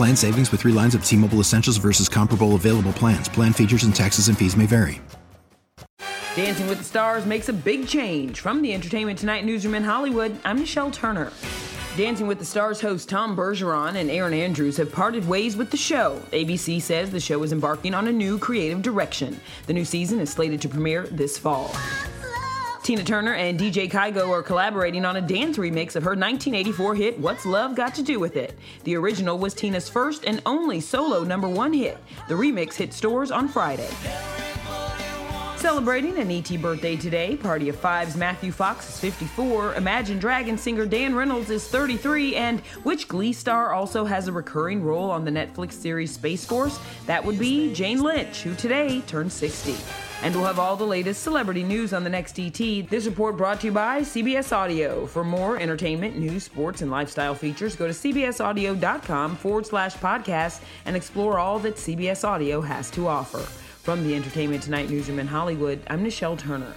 Plan savings with three lines of T Mobile Essentials versus comparable available plans. Plan features and taxes and fees may vary. Dancing with the Stars makes a big change. From the Entertainment Tonight newsroom in Hollywood, I'm Nichelle Turner. Dancing with the Stars host Tom Bergeron and Erin Andrews have parted ways with the show. ABC says the show is embarking on a new creative direction. The new season is slated to premiere this fall. Tina Turner and DJ Kygo are collaborating on a dance remix of her 1984 hit What's Love Got to Do with It. The original was Tina's first and only solo number one hit. The remix hit stores on Friday. Celebrating an ET birthday today, Party of Five's Matthew Fox is 54, Imagine Dragon singer Dan Reynolds is 33, and which Glee star also has a recurring role on the Netflix series Space Force? That would be Jane Lynch, who today turned 60. And we'll have all the latest celebrity news on the next ET. This report brought to you by CBS Audio. For more entertainment, news, sports, and lifestyle features, go to cbsaudio.com forward slash podcast and explore all that CBS Audio has to offer. From the Entertainment Tonight newsroom in Hollywood, I'm Nichelle Turner.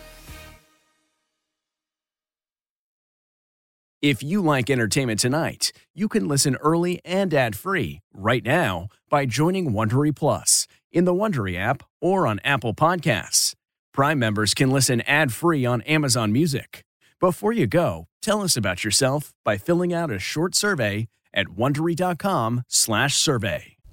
If you like Entertainment Tonight, you can listen early and ad-free right now by joining Wondery Plus in the Wondery app or on Apple Podcasts. Prime members can listen ad-free on Amazon Music. Before you go, tell us about yourself by filling out a short survey at wondery.com/survey.